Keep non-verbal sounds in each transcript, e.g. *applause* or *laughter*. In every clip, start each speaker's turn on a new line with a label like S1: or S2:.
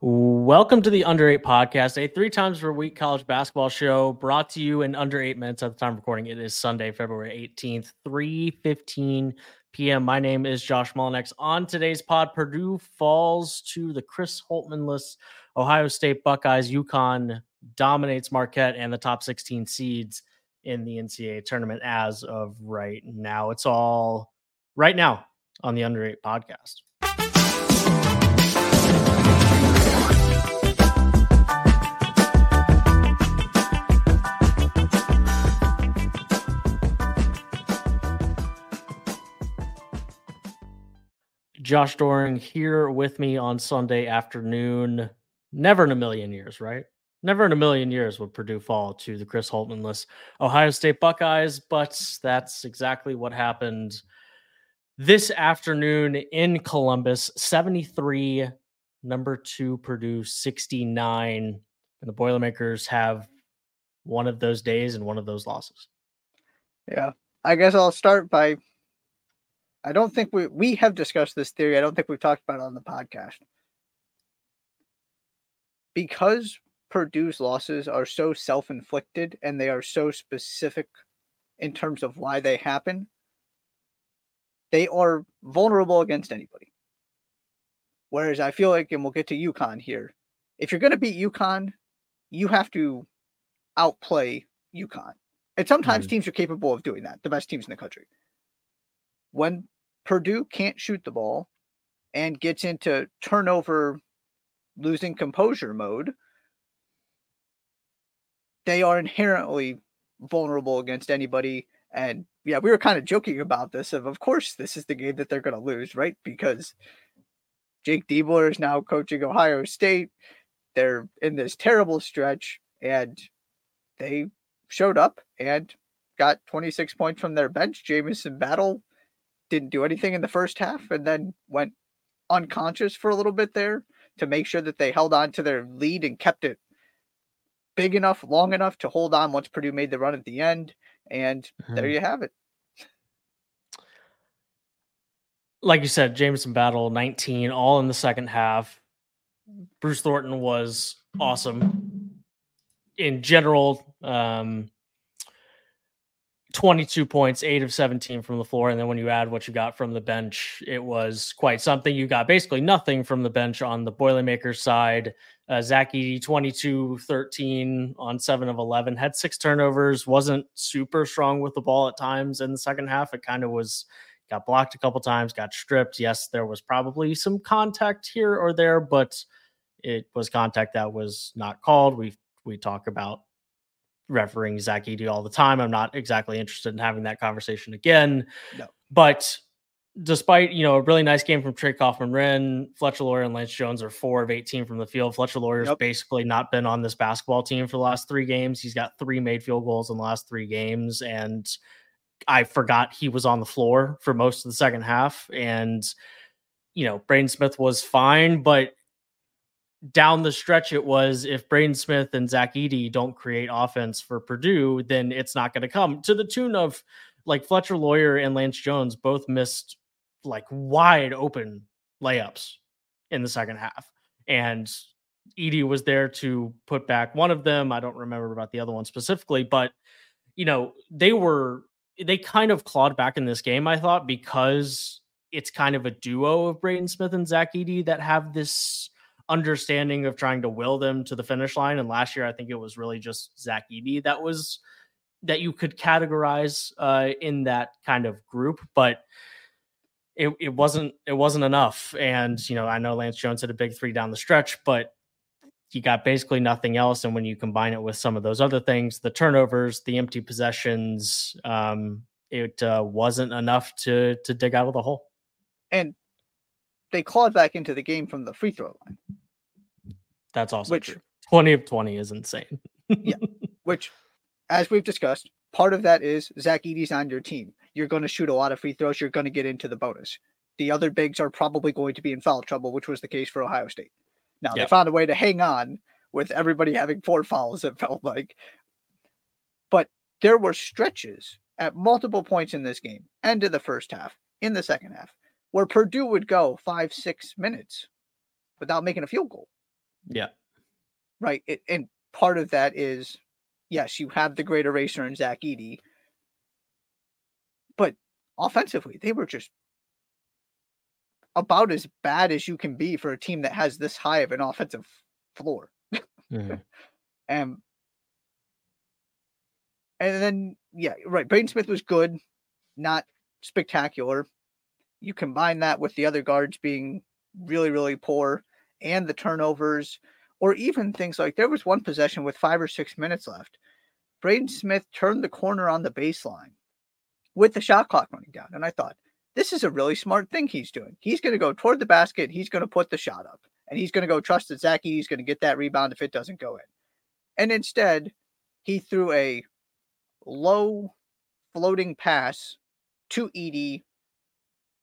S1: Welcome to the Under Eight Podcast, a three times per week college basketball show brought to you in under eight minutes at the time of recording. It is Sunday, February 18th, 3 15 p.m. My name is Josh Mullinex. On today's pod, Purdue falls to the Chris Holtmann-less Ohio State Buckeyes. UConn dominates Marquette and the top 16 seeds in the NCAA tournament as of right now. It's all right now on the Under Eight Podcast. Josh Doring here with me on Sunday afternoon. Never in a million years, right? Never in a million years would Purdue fall to the Chris Holtmann-less Ohio State Buckeyes, but that's exactly what happened this afternoon in Columbus. 73, number two, Purdue 69. And the Boilermakers have one of those days and one of those losses.
S2: Yeah. I guess I'll start by I don't think we we have discussed this theory. I don't think we've talked about it on the podcast. Because Purdue's losses are so self-inflicted and they are so specific in terms of why they happen, they are vulnerable against anybody. Whereas I feel like, and we'll get to UConn here, if you're going to beat UConn, you have to outplay UConn. And sometimes mm-hmm. teams are capable of doing that, the best teams in the country when Purdue can't shoot the ball and gets into turnover losing composure mode, they are inherently vulnerable against anybody. And yeah, we were kind of joking about this of of course this is the game that they're gonna lose, right? Because Jake Diebler is now coaching Ohio State. They're in this terrible stretch and they showed up and got 26 points from their bench. Jamison Battle didn't do anything in the first half and then went unconscious for a little bit there to make sure that they held on to their lead and kept it big enough, long enough to hold on once Purdue made the run at the end. And mm-hmm. there you have it.
S1: Like you said, Jamison Battle 19, all in the second half. Bruce Thornton was awesome in general. Um, 22 points, eight of 17 from the floor. And then when you add what you got from the bench, it was quite something. You got basically nothing from the bench on the Boilermakers side. Uh, Zach Edey, 22 13 on seven of 11, had six turnovers, wasn't super strong with the ball at times in the second half. It kind of was, got blocked a couple times, got stripped. Yes, there was probably some contact here or there, but it was contact that was not called. We we talk about refereeing Zach Edey all the time. I'm not exactly interested in having that conversation again. No. But despite you know a really nice game from Trey Kaufman-Renn, Fletcher Loyer, and Lance Jones are four of 18 from the field. Fletcher Loyer's yep. basically not been on this basketball team for the last three games. He's got three made field goals in the last three games, and I forgot he was on the floor for most of the second half. And you know, Braden Smith was fine, but down the stretch it was if Braden Smith and Zach Edey don't create offense for Purdue, then it's not going to come to the tune of like Fletcher Loyer and Lance Jones both missed like wide open layups in the second half. And Edey was there to put back one of them. I don't remember about the other one specifically, but you know, they were they kind of clawed back in this game, I thought, because it's kind of a duo of Braden Smith and Zach Edey that have this understanding of trying to will them to the finish line. And last year, I think it was really just Zach Edey that was that you could categorize uh, in that kind of group, but it, it wasn't it wasn't enough. And you know, I know Lance Jones had a big three down the stretch, but you got basically nothing else. And when you combine it with some of those other things, the turnovers, the empty possessions, um, it uh, wasn't enough to to dig out of the hole.
S2: And they clawed back into the game from the free throw line.
S1: That's also which, true. 20 of 20 is insane.
S2: yeah. *laughs* Which, as we've discussed, part of that is Zach Edey's on your team. You're going to shoot a lot of free throws. You're going to get into the bonus. The other bigs are probably going to be in foul trouble, which was the case for Ohio State. Now, yep. they found a way to hang on with everybody having four fouls, it felt like. But there were stretches at multiple points in this game, end of the first half, in the second half, where Purdue would go five, six minutes without making a field goal.
S1: Yeah.
S2: Right. It, and part of that is, yes, you have the great eraser in Zach Edey, but offensively, they were just about as bad as you can be for a team that has this high of an offensive floor. Mm-hmm. and *laughs* and then yeah, right. Braden Smith was good, not spectacular. You combine that with the other guards being really, really poor and the turnovers, or even things like there was one possession with five or six minutes left. Braden Smith turned the corner on the baseline with the shot clock running down. And I thought, this is a really smart thing he's doing. He's going to go toward the basket. He's going to put the shot up and he's going to go trust that Zach Edey's going to get that rebound if it doesn't go in. And instead, he threw a low floating pass to Edey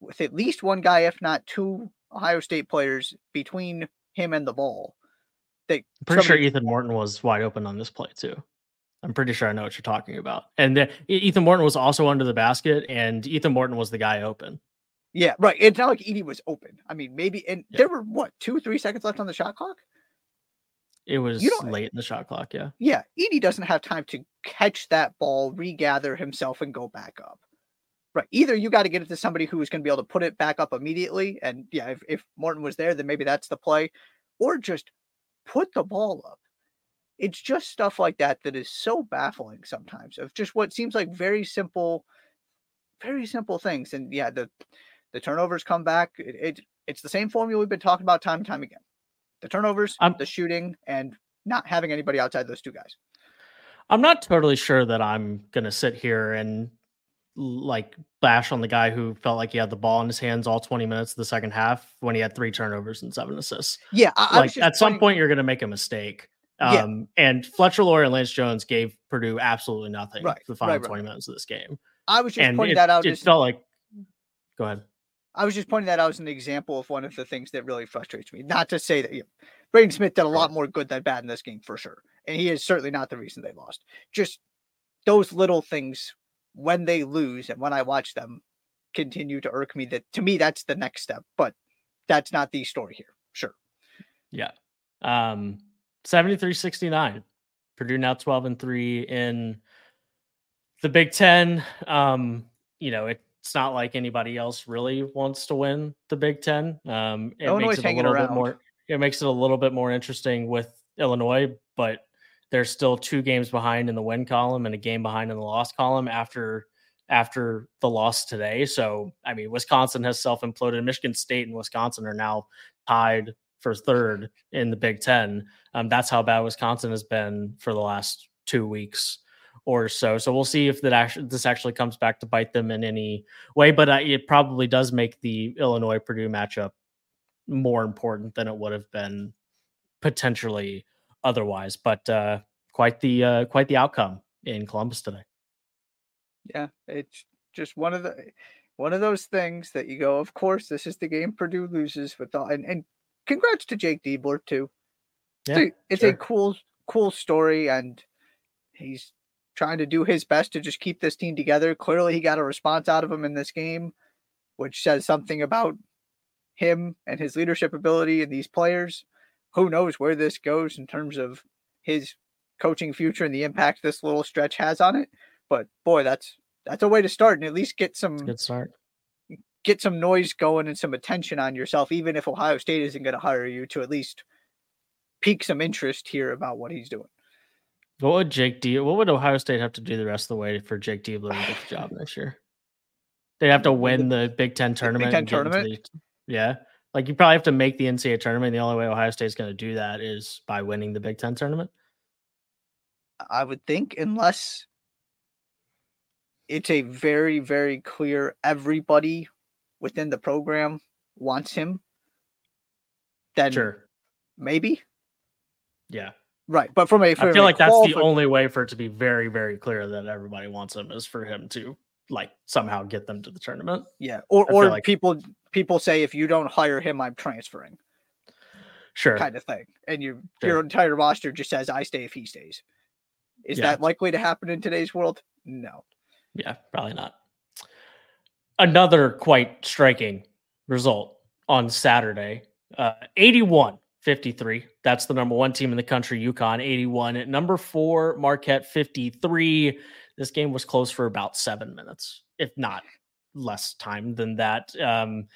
S2: with at least one guy, if not two Ohio State players between him and the ball.
S1: They, I'm pretty somebody, sure Ethan Morton was wide open on this play too. I'm pretty sure I know what you're talking about. And the, uh, Ethan Morton was also under the basket, and Ethan Morton was the guy open.
S2: Yeah, right. It's not like Edey was open. I mean, maybe, and yeah. there were what two, three seconds left on the shot clock.
S1: It was late in the shot clock. Yeah.
S2: Yeah, Edey doesn't have time to catch that ball, regather himself, and go back up. Right. Either you got to get it to somebody who is going to be able to put it back up immediately. And yeah, if, if Morton was there, then maybe that's the play. Or just put the ball up. It's just stuff like that that is so baffling sometimes of just what seems like very simple, very simple things. And yeah, the the turnovers come back. It, it it's the same formula we've been talking about time and time again. The turnovers, I'm, the shooting, and not having anybody outside those two guys.
S1: I'm not totally sure that I'm gonna sit here and like bash on the guy who felt like he had the ball in his hands all 20 minutes of the second half when he had three turnovers and seven assists.
S2: Yeah,
S1: I, like I at some point you're going to make a mistake. Um, yeah. and Fletcher Loyer and Lance Jones gave Purdue absolutely nothing right, for the final right, right. 20 minutes of this game.
S2: I was just and pointing it, that out.
S1: It felt like. Go ahead.
S2: I was just pointing that out as an example of one of the things that really frustrates me. Not to say that you know, Braden Smith did a lot more good than bad in this game for sure, and he is certainly not the reason they lost. Just those little things when they lose and when I watch them continue to irk me that to me that's the next step, but that's not the story here. Sure.
S1: Yeah. Um 73-69. Purdue now 12 and 3 in the Big 10. Um you know, it's not like anybody else really wants to win the Big 10. Um it Illinois makes it a little around. bit more it makes it a little bit more interesting with Illinois, but they're still two games behind in the win column and a game behind in the loss column after after the loss today. So I mean, Wisconsin has self imploded. Michigan State and Wisconsin are now tied for third in the Big Ten. Um, that's how bad Wisconsin has been for the last two weeks or so. So we'll see if that actually this actually comes back to bite them in any way. But uh, it probably does make the Illinois Purdue matchup more important than it would have been potentially otherwise. But uh, quite the uh, quite the outcome in Columbus today.
S2: Yeah, it's just one of the one of those things that you go. Of course, this is the game Purdue loses with all, and and congrats to Jake Diebler too. Yeah, it's, a, it's sure. a cool cool story, and he's trying to do his best to just keep this team together. Clearly, he got a response out of him in this game, which says something about him and his leadership ability and these players who knows where this goes in terms of his coaching future and the impact this little stretch has on it. But boy, that's that's a way to start and at least get some
S1: good start.
S2: Get some noise going and some attention on yourself, even if Ohio State isn't going to hire you to at least pique some interest here about what he's doing.
S1: What would Jake D? What would Ohio State have to do the rest of the way for Jake Diebler to get the job *sighs* next year? They'd have to win the Big Ten tournament.
S2: Big Ten tournament.
S1: The, yeah, like you probably have to make the NCAA tournament. The only way Ohio State's going to do that is by winning the Big Ten tournament.
S2: I would think, unless it's a very, very clear everybody within the program wants him, then
S1: sure.
S2: maybe.
S1: Yeah.
S2: Right. But from a, from
S1: I feel like that's the only way for it to be very, very clear that everybody wants him is for him to like somehow get them to the tournament.
S2: Yeah. Or or like... people people say if you don't hire him, I'm transferring.
S1: Sure.
S2: Kind of thing. And you sure. your entire roster just says I stay if he stays. Is yeah. that likely to happen in today's world? No.
S1: Yeah, probably not. Another quite striking result on Saturday. Uh, 81 53. That's the number one team in the country, UConn 81. At number four, Marquette 53. This game was close for about seven minutes, if not less time than that. Um,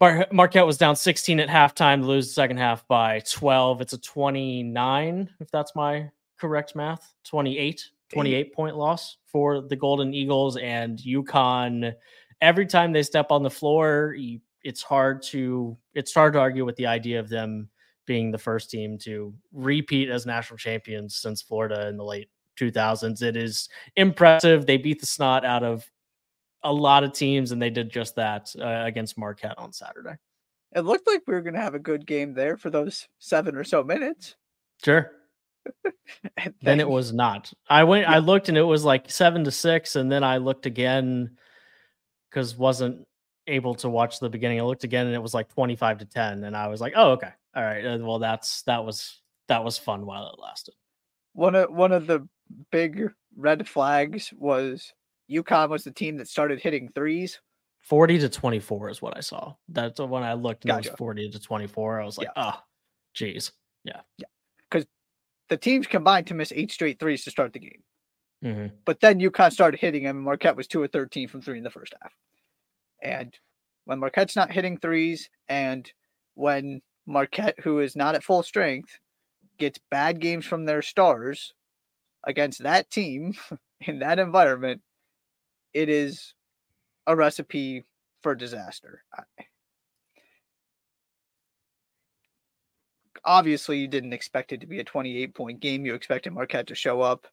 S1: Mar- Marquette was down 16 at halftime, to lose the second half by 12. It's a 29, if that's my correct math. 28, 28 point loss for the Golden Eagles and UConn. Every time they step on the floor, it's hard to it's hard to argue with the idea of them being the first team to repeat as national champions since Florida in the late 2000s. It is impressive. They beat the snot out of a lot of teams, and they did just that uh, against Marquette on Saturday.
S2: It looked like we were going to have a good game there for those seven or so minutes.
S1: Sure. *laughs* then, then, it was not. I went, yeah. I looked, and it was like seven to six, and then I looked again because wasn't able to watch the beginning. I looked again, and it was like twenty-five to ten, and I was like, "Oh, okay, all right. Uh, well, that's that was that was fun while it lasted."
S2: One of one of the big red flags was UConn was the team that started hitting threes.
S1: 40 to 24 is what I saw. That's when I looked and gotcha. it was 40 to 24. I was like, yeah. oh, geez. Yeah.
S2: Yeah. Because the teams combined to miss eight straight threes to start the game.
S1: Mm-hmm.
S2: But then UConn started hitting them, and Marquette was 2 or 13 from three in the first half. And when Marquette's not hitting threes, and when Marquette, who is not at full strength, gets bad games from their stars against that team *laughs* in that environment, it is a recipe for disaster. Obviously, you didn't expect it to be a 28 point game. You expected Marquette to show up,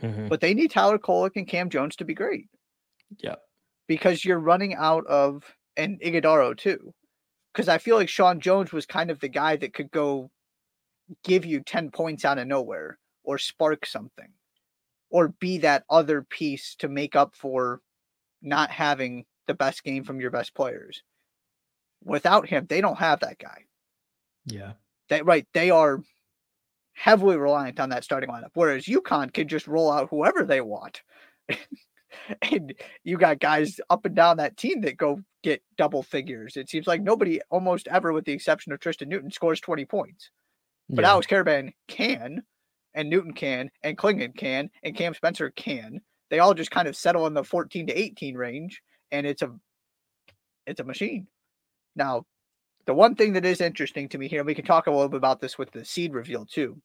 S1: mm-hmm.
S2: but they need Tyler Kolek and Cam Jones to be great.
S1: Yeah.
S2: Because you're running out of, and Ighodaro too. Because I feel like Sean Jones was kind of the guy that could go give you 10 points out of nowhere or spark something or be that other piece to make up for not having the best game from your best players. Without him, they don't have that guy.
S1: Yeah.
S2: They right, they are heavily reliant on that starting lineup. Whereas UConn can just roll out whoever they want. *laughs* and you got guys up and down that team that go get double figures. It seems like nobody almost ever, with the exception of Tristan Newton, scores 20 points. But yeah. Alex Karaban can and Newton can, and Clingan can, and Cam Spencer can. They all just kind of settle in the 14 to 18 range, and it's a it's a machine. Now, the one thing that is interesting to me here, and we can talk a little bit about this with the seed reveal too.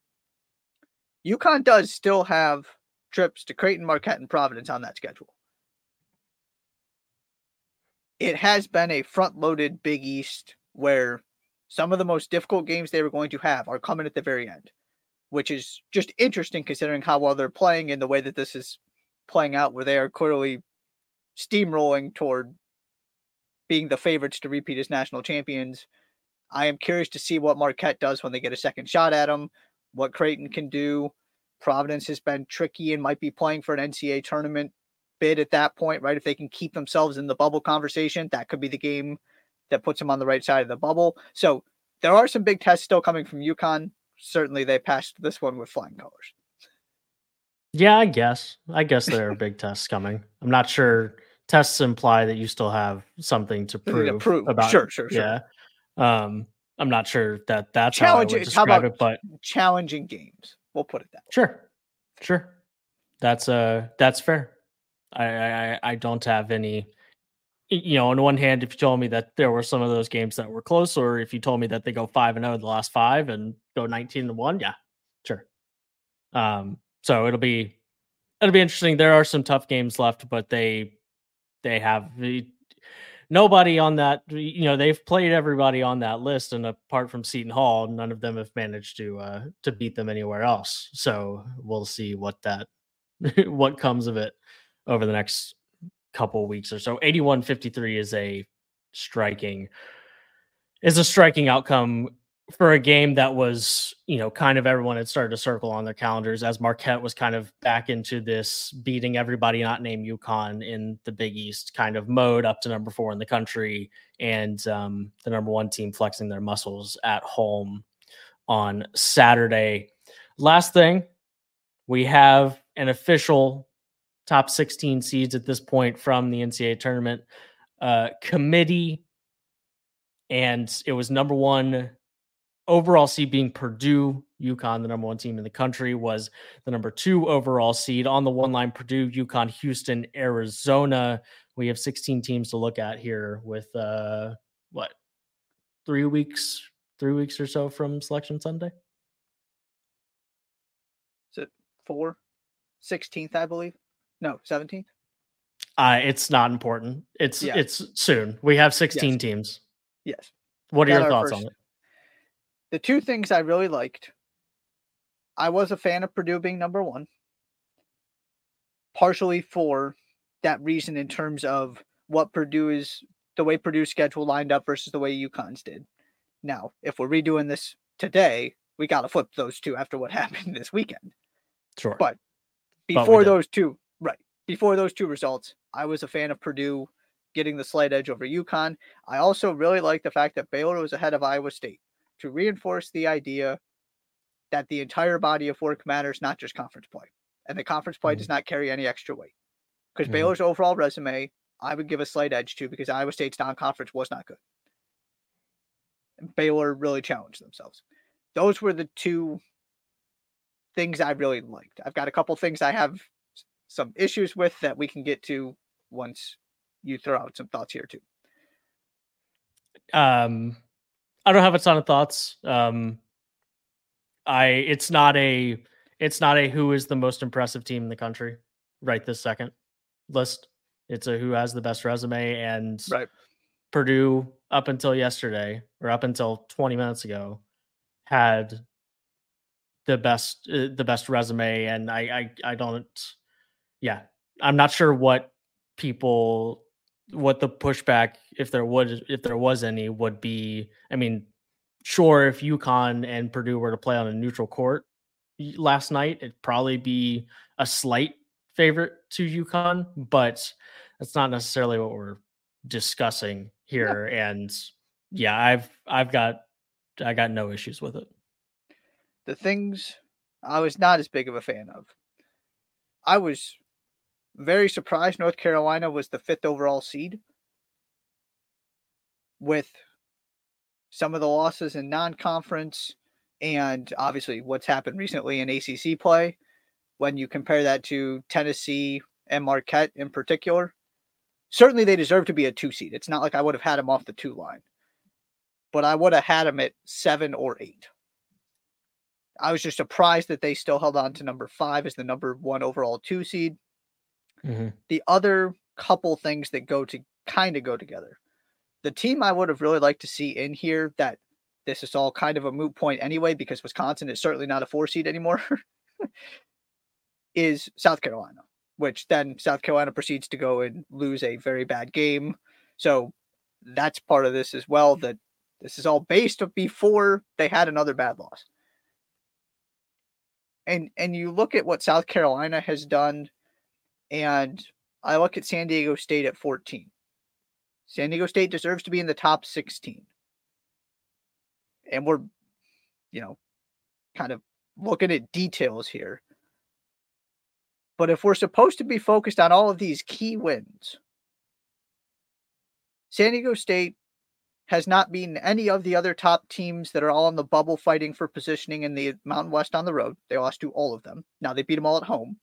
S2: UConn does still have trips to Creighton, Marquette, and Providence on that schedule. It has been a front loaded Big East where some of the most difficult games they were going to have are coming at the very end which is just interesting considering how well they're playing and the way that this is playing out, where they are clearly steamrolling toward being the favorites to repeat as national champions. I am curious to see what Marquette does when they get a second shot at them, what Creighton can do. Providence has been tricky and might be playing for an NCAA tournament bid at that point, right? If they can keep themselves in the bubble conversation, that could be the game that puts them on the right side of the bubble. So there are some big tests still coming from UConn certainly they passed this one with flying colors.
S1: Yeah, I guess. I guess there are big tests coming. I'm not sure. Tests imply that you still have something to prove, to prove. about.
S2: Sure, sure,
S1: sure. Yeah. Um, I'm not sure that that's how I would describe how it, but
S2: challenging games. We'll put it that way.
S1: Sure, sure. That's uh, that's fair. I I, I don't have any you know, on one hand, if you told me that there were some of those games that were close, or if you told me that they go five and zero oh the last five and go nineteen to one, yeah, sure. Um, so it'll be it'll be interesting. There are some tough games left, but they they have nobody on that. You know, they've played everybody on that list, and apart from Seton Hall, none of them have managed to uh, to beat them anywhere else. So we'll see what that *laughs* what comes of it over the next couple weeks or so. 81-53 is a striking is a striking outcome for a game that was, you know, kind of everyone had started to circle on their calendars as Marquette was kind of back into this beating everybody not named UConn in the Big East kind of mode up to number four in the country and um, the number one team flexing their muscles at home on Saturday. Last thing, we have an official top 16 seeds at this point from the NCAA tournament uh, committee. And it was number one overall seed being Purdue, UConn, the number one team in the country, was the number two overall seed on the one line Purdue, UConn, Houston, Arizona. We have 16 teams to look at here with uh what three weeks, three weeks or so from selection Sunday.
S2: Is it four? 16th, I believe. No, 17th.
S1: Uh, it's not important. It's yeah. it's soon. We have 16
S2: yes.
S1: teams.
S2: Yes.
S1: What are your thoughts first, on it?
S2: The two things I really liked. I was a fan of Purdue being number one, partially for that reason in terms of what Purdue is, the way Purdue's schedule lined up versus the way UConn's did. Now, if we're redoing this today, we got to flip those two after what *laughs* happened this weekend.
S1: Sure.
S2: But before but those two, right, before those two results, I was a fan of Purdue getting the slight edge over UConn. I also really like the fact that Baylor was ahead of Iowa State to reinforce the idea that the entire body of work matters, not just conference play. And the conference play mm-hmm. does not carry any extra weight. Because mm-hmm. Baylor's overall resume, I would give a slight edge to because Iowa State's non conference was not good. And Baylor really challenged themselves. Those were the two things I really liked. I've got a couple things I have some issues with that we can get to once you throw out some thoughts here too.
S1: Um, I don't have a ton of thoughts. Um, I it's not a it's not a who is the most impressive team in the country right this second list. It's a who has the best resume and
S2: right.
S1: Purdue up until yesterday or up until 20 minutes ago had the best uh, the best resume and I, I I don't yeah I'm not sure what people what the pushback if there would if there was any would be I mean sure if UConn and Purdue were to play on a neutral court last night it'd probably be a slight favorite to UConn but that's not necessarily what we're discussing here yeah. and yeah I've I've got I got no issues with it
S2: the things I was not as big of a fan of. I was very surprised North Carolina was the fifth overall seed with some of the losses in non conference and obviously what's happened recently in ACC play. When you compare that to Tennessee and Marquette in particular, certainly they deserve to be a two seed. It's not like I would have had them off the two line, but I would have had them at seven or eight. I was just surprised that they still held on to number five as the number one overall two seed. Mm-hmm. The other couple things that go to kind of go together. The team I would have really liked to see in here that this is all kind of a moot point anyway, because Wisconsin is certainly not a four seed anymore, *laughs* is South Carolina, which then South Carolina proceeds to go and lose a very bad game. So that's part of this as well. That this is all based before they had another bad loss and and you look at what South Carolina has done, and I look at San Diego State at 14. San Diego State deserves to be in the top 16. And we're, you know, kind of looking at details here. But if we're supposed to be focused on all of these key wins, San Diego State has not beaten any of the other top teams that are all on the bubble fighting for positioning in the Mountain West on the road. They lost to all of them. Now they beat them all at home.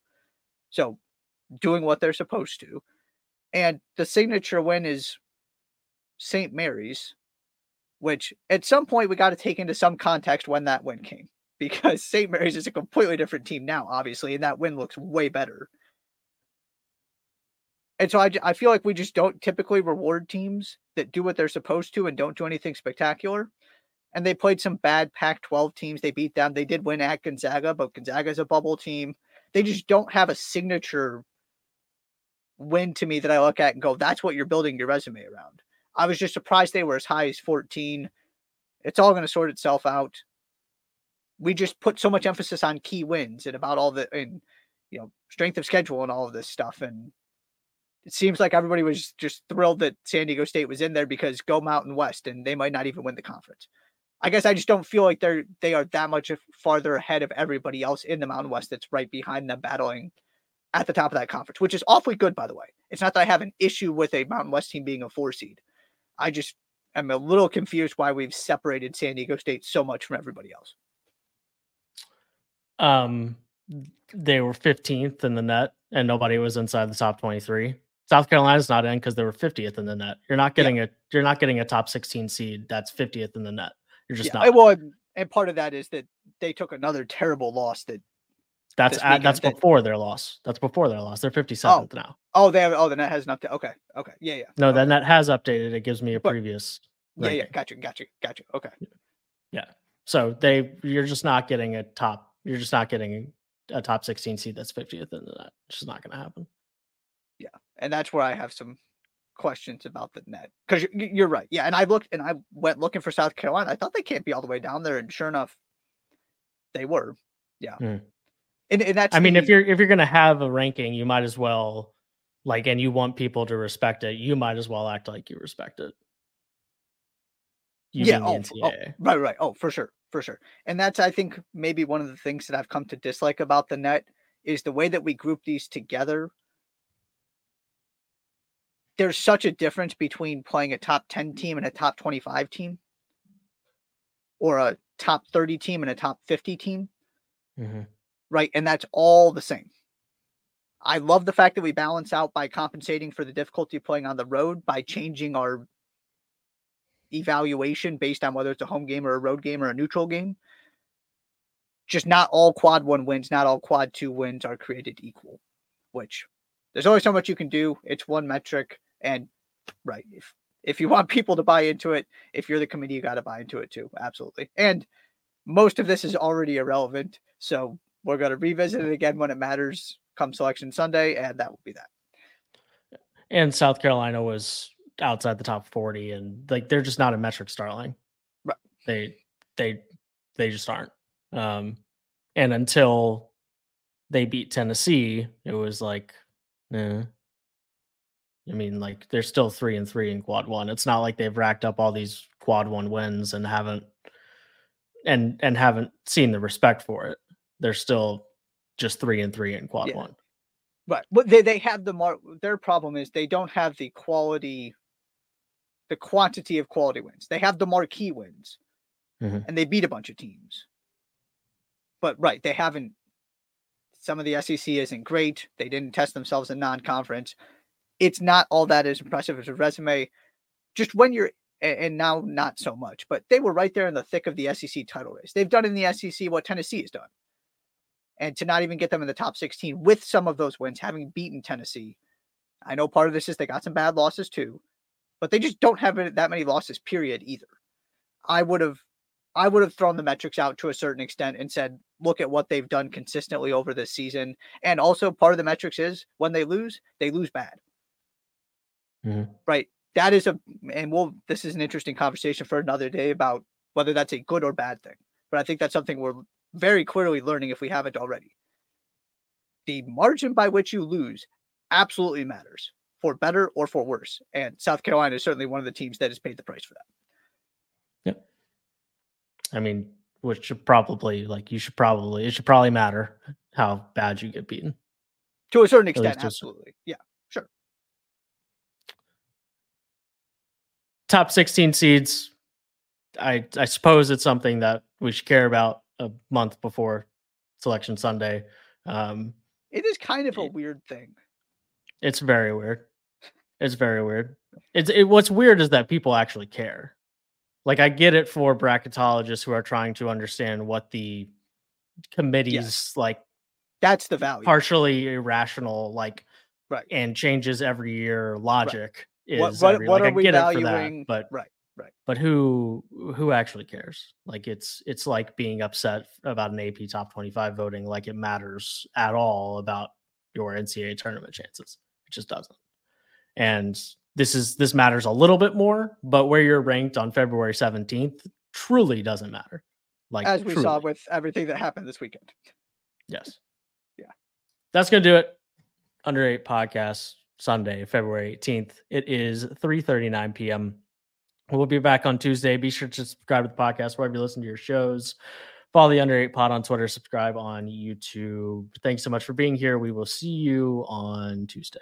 S2: So doing what they're supposed to. And the signature win is St. Mary's, which at some point we got to take into some context when that win came *laughs* because St. Mary's is a completely different team now, obviously, and that win looks way better. And so I, I feel like we just don't typically reward teams that do what they're supposed to and don't do anything spectacular. And they played some bad Pac 12 teams. They beat them. They did win at Gonzaga, but Gonzaga is a bubble team. They just don't have a signature win to me that I look at and go, that's what you're building your resume around. I was just surprised they were as high as 14. It's all going to sort itself out. We just put so much emphasis on key wins and about all the, and, you know, strength of schedule and all of this stuff. And it seems like everybody was just thrilled that San Diego State was in there because go Mountain West and they might not even win the conference. I guess I just don't feel like they're they are that much farther ahead of everybody else in the Mountain West that's right behind them battling at the top of that conference, which is awfully good by the way. It's not that I have an issue with a Mountain West team being a four seed. I just am a little confused why we've separated San Diego State so much from everybody else.
S1: Um, they were 15th in the net, and nobody was inside the top 23. South Carolina's not in because they were 50th in the net. You're not getting yeah. a you're not getting a top 16 seed that's 50th in the net. You're just yeah, not.
S2: Well, and part of that is that they took another terrible loss that
S1: that's at, that's before their loss. That's before their loss. They're 57th
S2: oh.
S1: now.
S2: Oh, they have. Oh, the net has an update. Okay. Okay. Yeah. Yeah.
S1: No,
S2: okay.
S1: the net has updated. It gives me a but, previous.
S2: Yeah. Ranking. Yeah. Gotcha. Gotcha. Gotcha. Okay.
S1: Yeah. So they, you're just not getting a top. You're just not getting a top 16 seed that's 50th in the net. It's just not going to happen.
S2: Yeah, and that's where I have some questions about the net because you're right. Yeah, and I looked and I went looking for South Carolina. I thought they can't be all the way down there, and sure enough, they were. Yeah. Mm. And, and that's
S1: I mean, if you're if you're gonna have a ranking, you might as well like and you want people to respect it, you might as well act like you respect it.
S2: You yeah, oh, oh, right, right. Oh, for sure, for sure. And that's I think maybe one of the things that I've come to dislike about the net is the way that we group these together. There's such a difference between playing a top 10 team and a top 25 team or a top 30 team and a top 50 team. Mm-hmm right? And that's all the same. I love the fact that we balance out by compensating for the difficulty of playing on the road by changing our evaluation based on whether it's a home game or a road game or a neutral game. Just not all quad one wins, not all quad two wins are created equal, which there's only so much you can do. It's one metric. And right, if if you want people to buy into it, if you're the committee, you got to buy into it too. Absolutely. And most of this is already irrelevant. So we're going to revisit it again when it matters come selection Sunday, and that will be that.
S1: And South Carolina was outside the top 40, and like they're just not a metric starling.
S2: Right.
S1: They they they just aren't. Um, and until they beat Tennessee, it was like, eh. I mean, like they're still three and three in quad one. It's not like they've racked up all these quad one wins and haven't and and haven't seen the respect for it they're still just three and three in quad yeah. one.
S2: Right. But they, they have the mar their problem is they don't have the quality, the quantity of quality wins. They have the marquee wins mm-hmm. and they beat a bunch of teams. But right, they haven't some of the SEC isn't great. They didn't test themselves in non-conference. It's not all that as impressive as a resume. Just when you're and now not so much, but they were right there in the thick of the SEC title race. They've done in the SEC what Tennessee has done and to not even get them in the top 16 with some of those wins, having beaten Tennessee. I know part of this is they got some bad losses too, but they just don't have that many losses, period, either. I would have I would have thrown the metrics out to a certain extent and said, look at what they've done consistently over this season. And also part of the metrics is when they lose, they lose bad. Mm-hmm. Right. That is a and we'll this is an interesting conversation for another day about whether that's a good or bad thing. But I think that's something we're very clearly learning if we haven't already. The margin by which you lose absolutely matters for better or for worse. And South Carolina is certainly one of the teams that has paid the price for that.
S1: Yep. I mean, which should probably like you should probably it should probably matter how bad you get beaten.
S2: To a certain extent, absolutely. Yeah, sure.
S1: Top 16 seeds. I I suppose it's something that we should care about a month before selection Sunday. Um,
S2: it is kind of a weird thing.
S1: It's very weird. It's very weird. *laughs* It's it, what's weird is that people actually care. Like I get it for bracketologists who are trying to understand what the committee's yes. like.
S2: That's the value.
S1: Partially irrational, like
S2: right,
S1: and changes every year logic right. is. What, what, every, what like, are we valuing? That, but
S2: right, Right.
S1: But who who actually cares? Like it's it's like being upset about an AP top 25 voting like it matters at all about your NCAA tournament chances. It just doesn't. And this is this matters a little bit more, but where you're ranked on February 17th truly doesn't matter. Like
S2: as we
S1: truly.
S2: saw with everything that happened this weekend.
S1: Yes.
S2: Yeah.
S1: That's gonna do it. Under eight podcast Sunday, February 18th. It is 3 39 p.m. We'll be back on Tuesday. Be sure to subscribe to the podcast wherever you listen to your shows. Follow the Under Eight Pod on Twitter. Subscribe on YouTube. Thanks so much for being here. We will see you on Tuesday.